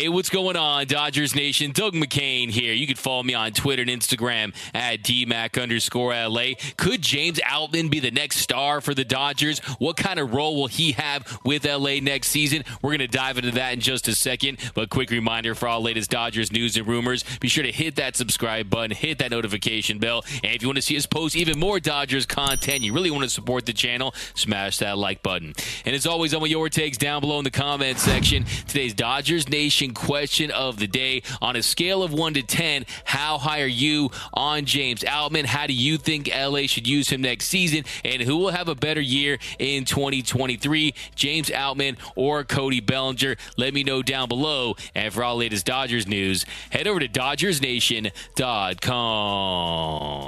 Hey, what's going on, Dodgers Nation? Doug McKain here. You can follow me on Twitter and Instagram at DMAC underscore LA. Could James Outman be the next star for the Dodgers? What kind of role will he have with LA next season? We're going to dive into that in just a second. But quick reminder for all latest Dodgers news and rumors, be sure to hit that subscribe button, hit that notification bell. And if you want to see us post even more Dodgers content, you really want to support the channel, smash that like button. And as always, I want your takes down below in the comment section. Today's Dodgers Nation question of the day. On a scale of 1 to 10, how high are you on James Outman? How do you think LA should use him next season? And who will have a better year in 2023, James Outman or Cody Bellinger? Let me know down below. And for all latest Dodgers news, head over to DodgersNation.com.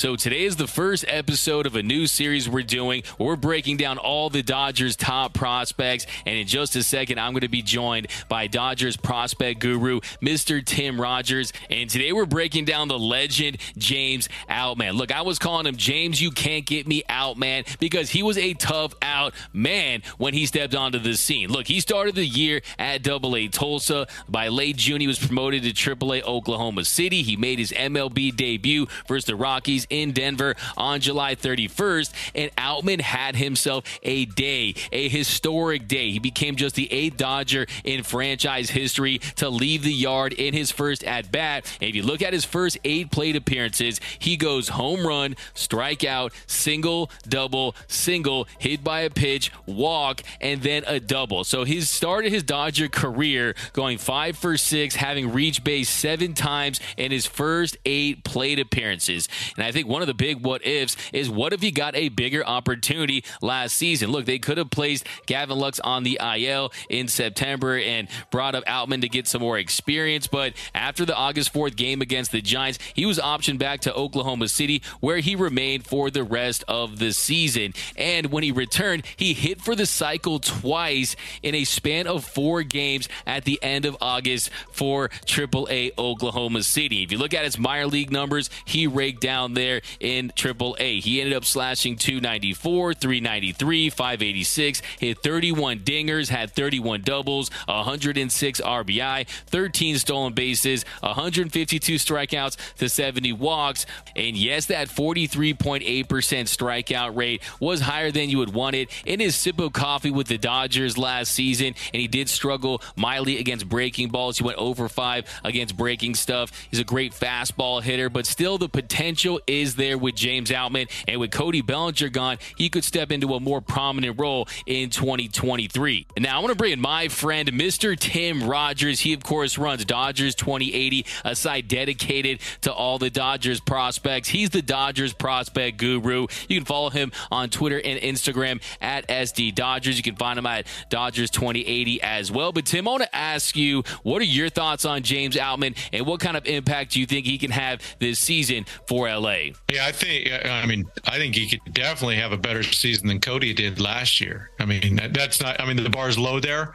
So today is the first episode of a new series we're doing. We're breaking down all the Dodgers' top prospects, and in just a second, I'm going to be joined by Dodgers prospect guru, Mr. Tim Rogers. And today we're breaking down the legend James Outman. Look, I was calling him James, you can't get me out, man, because he was a tough out man when he stepped onto the scene. Look, he started the year at Double A Tulsa. By late June, he was promoted to Triple A Oklahoma City. He made his MLB debut versus the Rockies in Denver on July 31st, and Outman had himself a day, a historic day. He became just the eighth Dodger in franchise history to leave the yard in his first at bat. And if you look at his first eight plate appearances, he goes home run, strikeout, single, double, single, hit by a pitch, walk, and then a double. So he started his Dodger career going five for six, having reached base seven times in his first eight plate appearances. And I think think one of the big what ifs is what if he got a bigger opportunity last season? Look, they could have placed Gavin Lux on the IL in September and brought up Outman to get some more experience. But after the August 4th game against the Giants, he was optioned back to Oklahoma City, where he remained for the rest of the season. And when he returned, he hit for the cycle twice in a span of four games at the end of August for AAA Oklahoma City. If you look at his minor league numbers, he raked down there there in Triple A. He ended up slashing 294, 393, 586, hit 31 dingers, had 31 doubles, 106 RBI, 13 stolen bases, 152 strikeouts to 70 walks. And yes, that 43.8% strikeout rate was higher than you would want it in his sip of coffee with the Dodgers last season. And he did struggle mildly against breaking balls. He went over 5 against breaking stuff. He's a great fastball hitter, but still the potential is is there with James Outman. And with Cody Bellinger gone, he could step into a more prominent role in 2023. Now I want to bring in my friend, Mr. Tim Rogers. He, of course, runs Dodgers 2080, a site dedicated to all the Dodgers prospects. He's the Dodgers prospect guru. You can follow him on Twitter and Instagram at SD Dodgers. You can find him at Dodgers 2080 as well. But Tim, I want to ask you, what are your thoughts on James Outman and what kind of impact do you think he can have this season for LA? Yeah, I think. I mean, I think he could definitely have a better season than Cody did last year. I mean, that, that's not. I mean, the bar's low there,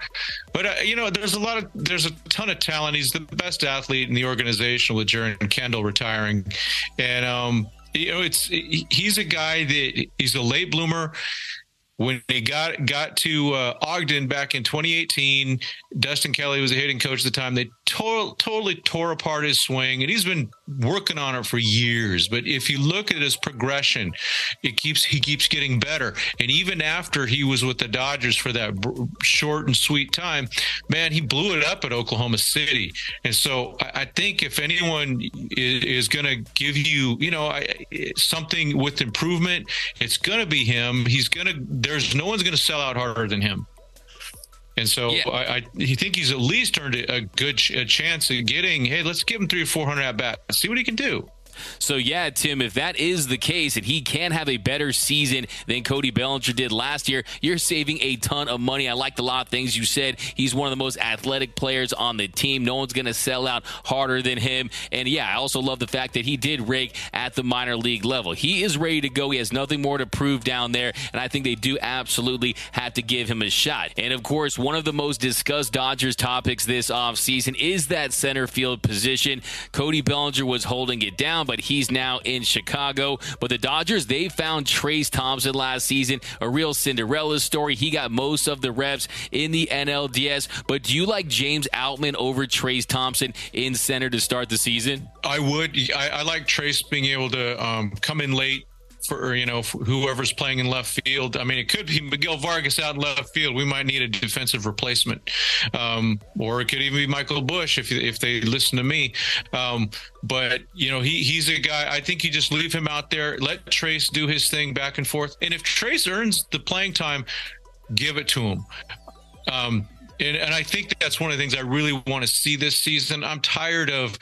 but uh, you know, there's a lot of there's a ton of talent. He's the best athlete in the organization with Jeren Kendall retiring, and um, you know, it's he's a guy that he's a late bloomer when he got got to uh, Ogden back in 2018, Dustin Kelly was a hitting coach at the time. They to- totally tore apart his swing, and he's been working on it for years. But if you look at his progression, it keeps he keeps getting better. And even after he was with the Dodgers for that short and sweet time, man, he blew it up at Oklahoma City. And so I, I think if anyone is, is going to give you, you know, I, something with improvement, it's going to be him. He's going to there's no one's going to sell out harder than him. And so yeah. I, I think he's at least turned a good ch- a chance at getting. Hey, let's give him three or four hundred at bat. See what he can do. So, yeah, Tim, if that is the case and he can have a better season than Cody Bellinger did last year, you're saving a ton of money. I liked a lot of things you said. He's one of the most athletic players on the team. No one's going to sell out harder than him. And yeah, I also love the fact that he did rake at the minor league level. He is ready to go. He has nothing more to prove down there. And I think they do absolutely have to give him a shot. And of course, one of the most discussed Dodgers topics this offseason is that center field position. Cody Bellinger was holding it down but he's now in Chicago. But the Dodgers, they found Trayce Thompson last season, a real Cinderella story. He got most of the reps in the NLDS. But do you like James Outman over Trayce Thompson in center to start the season? I would. I, I like Trayce being able to um, come in late for you know whoever's playing in left field. I mean, it could be Miguel Vargas out in left field. We might need a defensive replacement, um, or it could even be Michael Busch if if they listen to me. Um, but you know, he he's a guy. I think you just leave him out there, let Trayce do his thing back and forth, and if Trayce earns the playing time, give it to him. Um, and, and I think that's one of the things I really want to see this season. I'm tired of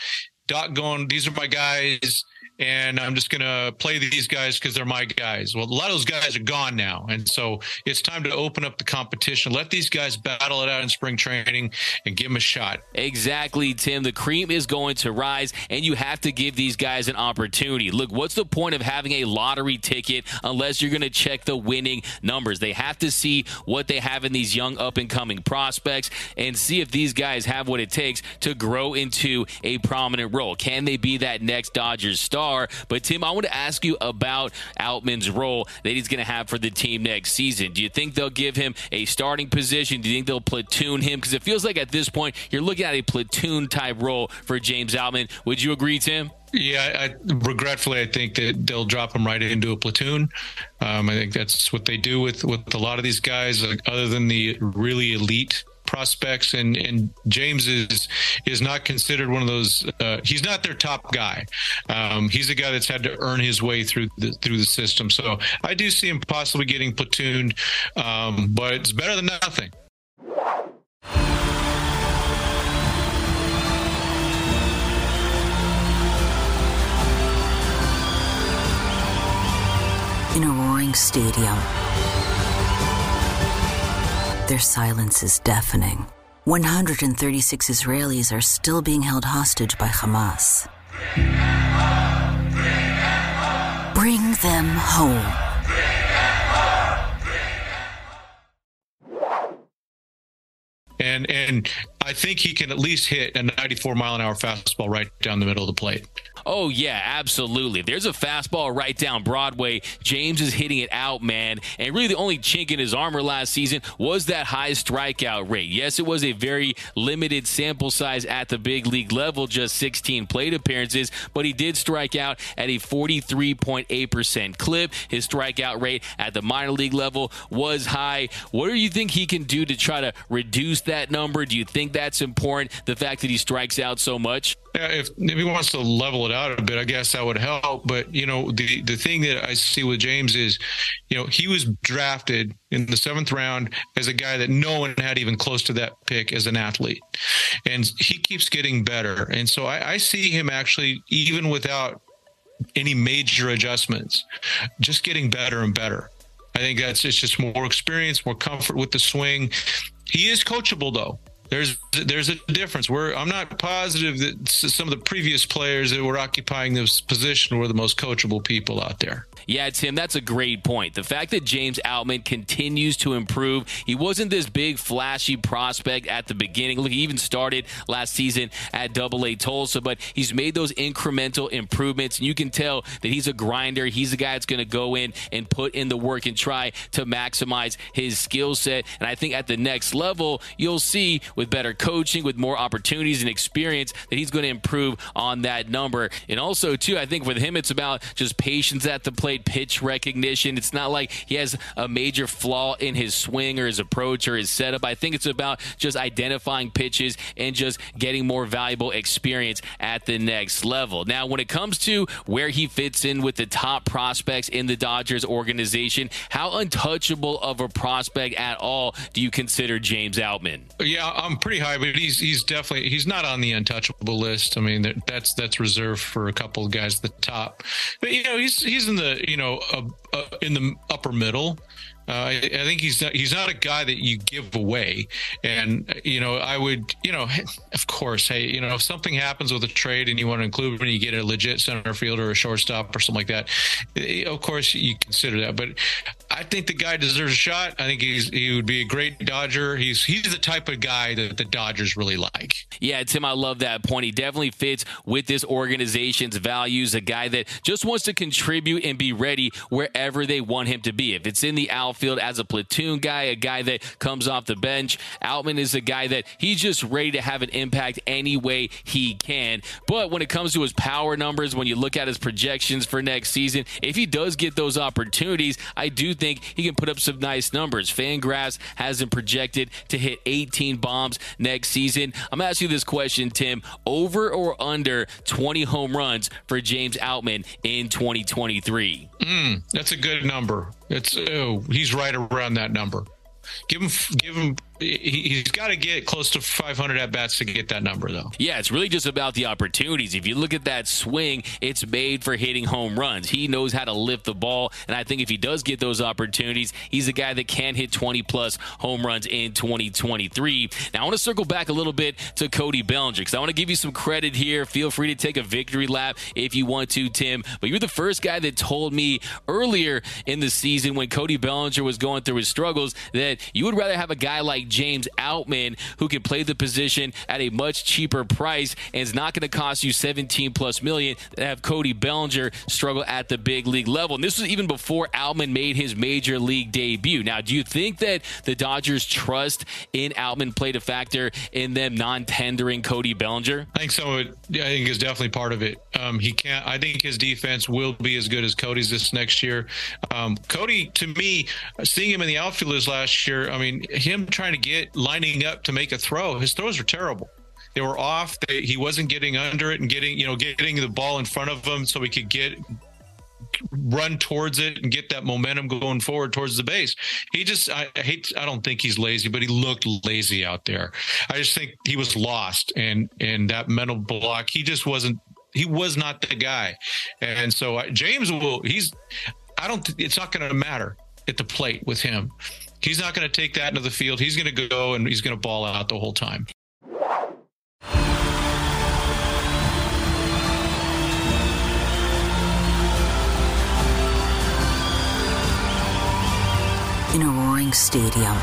Doc going, these are my guys and I'm just going to play these guys because they're my guys. Well, a lot of those guys are gone now. And so it's time to open up the competition. Let these guys battle it out in spring training and give them a shot. Exactly, Tim. The cream is going to rise, and you have to give these guys an opportunity. Look, what's the point of having a lottery ticket unless you're going to check the winning numbers? They have to see what they have in these young up and coming prospects and see if these guys have what it takes to grow into a prominent role. Can they be that next Dodgers star? Are. But Tim, I want to ask you about Outman's role that he's going to have for the team next season. Do you think they'll give him a starting position? Do you think they'll platoon him? Because it feels like at this point you're looking at a platoon type role for James Outman. Would you agree, Tim? Yeah, I, regretfully, I think that they'll drop him right into a platoon. Um, I think that's what they do with with a lot of these guys. Like, other than the really elite prospects, and and James is is not considered one of those. Uh, he's not their top guy. Um, he's a guy that's had to earn his way through the through the system. So I do see him possibly getting platooned, um, but it's better than nothing. In a roaring stadium their silence is deafening. 136 Israelis are still being held hostage by Hamas. Bring them home. And and I think he can at least hit a 94 mile an hour fastball right down the middle of the plate. Oh, yeah, absolutely. There's a fastball right down Broadway. James is hitting it out, man. And really, the only chink in his armor last season was that high strikeout rate. Yes, it was a very limited sample size at the big league level, just 16 plate appearances, but he did strike out at a 43.8% clip. His strikeout rate at the minor league level was high. What do you think he can do to try to reduce that number? Do you think that's important, the fact that he strikes out so much? If, if he wants to level it out a bit, I guess that would help. But you know, the the thing that I see with James is, you know, he was drafted in the seventh round as a guy that no one had even close to that pick as an athlete, and he keeps getting better. And so I, I see him actually, even without any major adjustments, just getting better and better. I think that's it's just more experience, more comfort with the swing. He is coachable though there's there's a difference. Where I'm not positive that some of the previous players that were occupying this position were the most coachable people out there. Yeah, Tim, that's a great point. The fact that James Outman continues to improve, he wasn't this big, flashy prospect at the beginning. Look, he even started last season at Double A Tulsa, but he's made those incremental improvements. And you can tell that he's a grinder. He's a guy that's going to go in and put in the work and try to maximize his skill set. And I think at the next level, you'll see with better coaching, with more opportunities and experience, that he's going to improve on that number. And also, too, I think with him, it's about just patience at the plate pitch recognition. It's not like he has a major flaw in his swing or his approach or his setup. I think it's about just identifying pitches and just getting more valuable experience at the next level. Now, when it comes to where he fits in with the top prospects in the Dodgers organization, how untouchable of a prospect at all do you consider James Outman? Yeah, I'm pretty high, but he's he's definitely he's not on the untouchable list. I mean, that's that's reserved for a couple of guys at the top. But you know, he's he's in the you know, uh, uh, in the upper middle. Uh, I, I, think he's not, he's not a guy that you give away, and you know I would you know of course hey you know if something happens with a trade and you want to include him and you get a legit center fielder or a shortstop or something like that, eh, of course you consider that. But I think the guy deserves a shot. I think he's he would be a great Dodger. He's he's the type of guy that the Dodgers really like. Yeah, Tim, I love that point. He definitely fits with this organization's values. A guy that just wants to contribute and be ready wherever they want him to be. If it's in the outfield as a platoon guy, a guy that comes off the bench, Outman is a guy that he's just ready to have an impact any way he can. But when it comes to his power numbers, when you look at his projections for next season, if he does get those opportunities, I do think he can put up some nice numbers. Fangraphs has him projected to hit 18 bombs next season. I'm going to ask you this question, Tim. Over or under 20 home runs for James Outman in 2023? Mm, that's a good number. It's oh, he's right around that number. Give him, give him he, has got to get close to 500 at bats to get that number, though. Yeah, it's really just about the opportunities. If you look at that swing, it's made for hitting home runs. He knows how to lift the ball, and I think if he does get those opportunities, he's a guy that can hit 20 plus home runs in 2023. Now, I want to circle back a little bit to Cody Bellinger because I want to give you some credit here. Feel free to take a victory lap if you want to, Tim. But you're the first guy that told me earlier in the season when Cody Bellinger was going through his struggles that you would rather have a guy like James Outman, who can play the position at a much cheaper price and is not going to cost you 17 plus million to have Cody Bellinger struggle at the big league level. And this was even before Outman made his major league debut. Now, do you think that the Dodgers' trust in Outman played a factor in them non-tendering Cody Bellinger? I think so. I think is definitely part of it. Um, he can't. I think his defense will be as good as Cody's this next year. Um, Cody, to me, seeing him in the outfielders last year, I mean, him trying to get lining up to make a throw, his throws are terrible. They were off. They, he wasn't getting under it and getting, you know, getting the ball in front of him so he could get run towards it and get that momentum going forward towards the base. He just I, I hate I don't think he's lazy, but he looked lazy out there. I just think he was lost and and that mental block, he just wasn't he was not the guy. And so James will he's I don't it's not going to matter at the plate with him. He's not going to take that into the field. He's going to go and he's going to ball out the whole time. In a roaring stadium,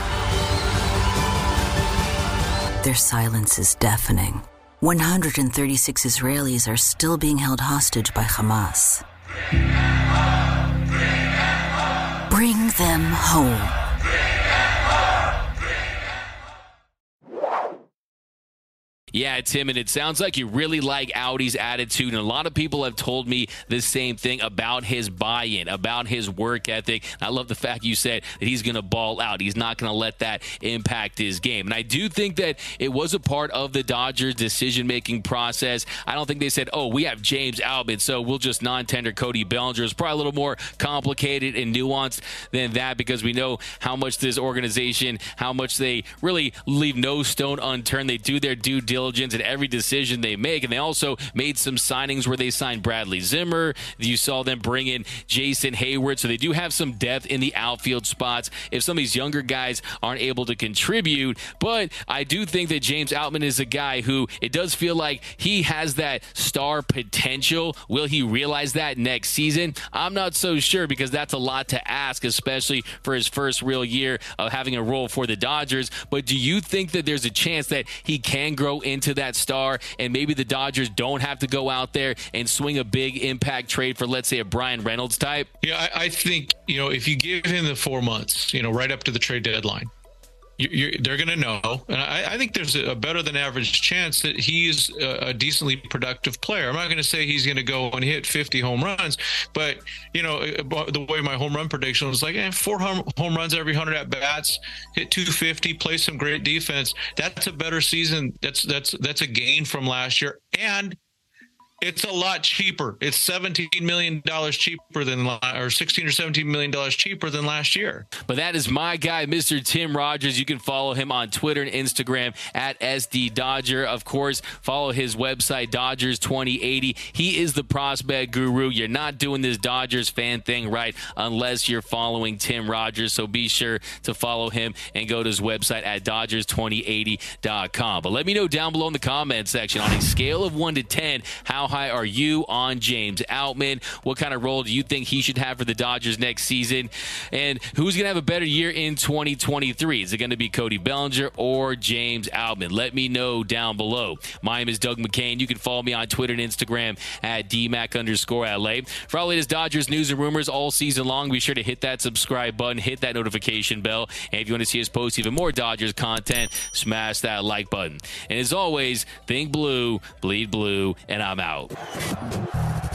their silence is deafening. 136 Israelis are still being held hostage by Hamas. Bring them home. Yeah, Tim, and it sounds like you really like Audi's attitude. And a lot of people have told me the same thing about his buy in, about his work ethic. I love the fact you said that he's going to ball out. He's not going to let that impact his game. And I do think that it was a part of the Dodgers' decision making process. I don't think they said, oh, we have James Outman, so we'll just non tender Cody Bellinger. It's probably a little more complicated and nuanced than that because we know how much this organization, how much they really leave no stone unturned. They do their due diligence diligence in every decision they make. And they also made some signings where they signed Bradley Zimmer. You saw them bring in Jason Heyward. So they do have some depth in the outfield spots if some of these younger guys aren't able to contribute. But I do think that James Outman is a guy who it does feel like he has that star potential. Will he realize that next season? I'm not so sure because that's a lot to ask, especially for his first real year of having a role for the Dodgers. But do you think that there's a chance that he can grow into that star, and maybe the Dodgers don't have to go out there and swing a big impact trade for, let's say, a Bryan Reynolds type? Yeah, I, I think you know if you give him the four months, you know, right up to the trade deadline, you're, they're going to know. And I, I, think there's a better than average chance that he's a, a decently productive player. I'm not going to say he's going to go and hit 50 home runs, but you know the way my home run prediction was like, eh, four home, home runs every hundred at bats, hit 250, play some great defense. That's a better season. That's that's that's a gain from last year, and it's a lot cheaper. It's seventeen million dollars cheaper than, or sixteen or seventeen million dollars cheaper than last year. But that is my guy, Mr. Tim Rogers. You can follow him on Twitter and Instagram at SD Dodger. Of course, follow his website Dodgers twenty eighty. He is the prospect guru. You're not doing this Dodgers fan thing right unless you're following Tim Rogers. So be sure to follow him and go to his website at Dodgers2080.com. But let me know down below in the comment section on a scale of one to ten how high are you on James Outman? What kind of role do you think he should have for the Dodgers next season? And who's going to have a better year in 2023? Is it going to be Cody Bellinger or James Outman? Let me know down below. My name is Doug McKain. You can follow me on Twitter and Instagram at DMAC underscore LA. For all latest Dodgers news and rumors all season long, be sure to hit that subscribe button, hit that notification bell. And if you want to see us post even more Dodgers content, smash that like button. And as always, think blue, bleed blue, and I'm out.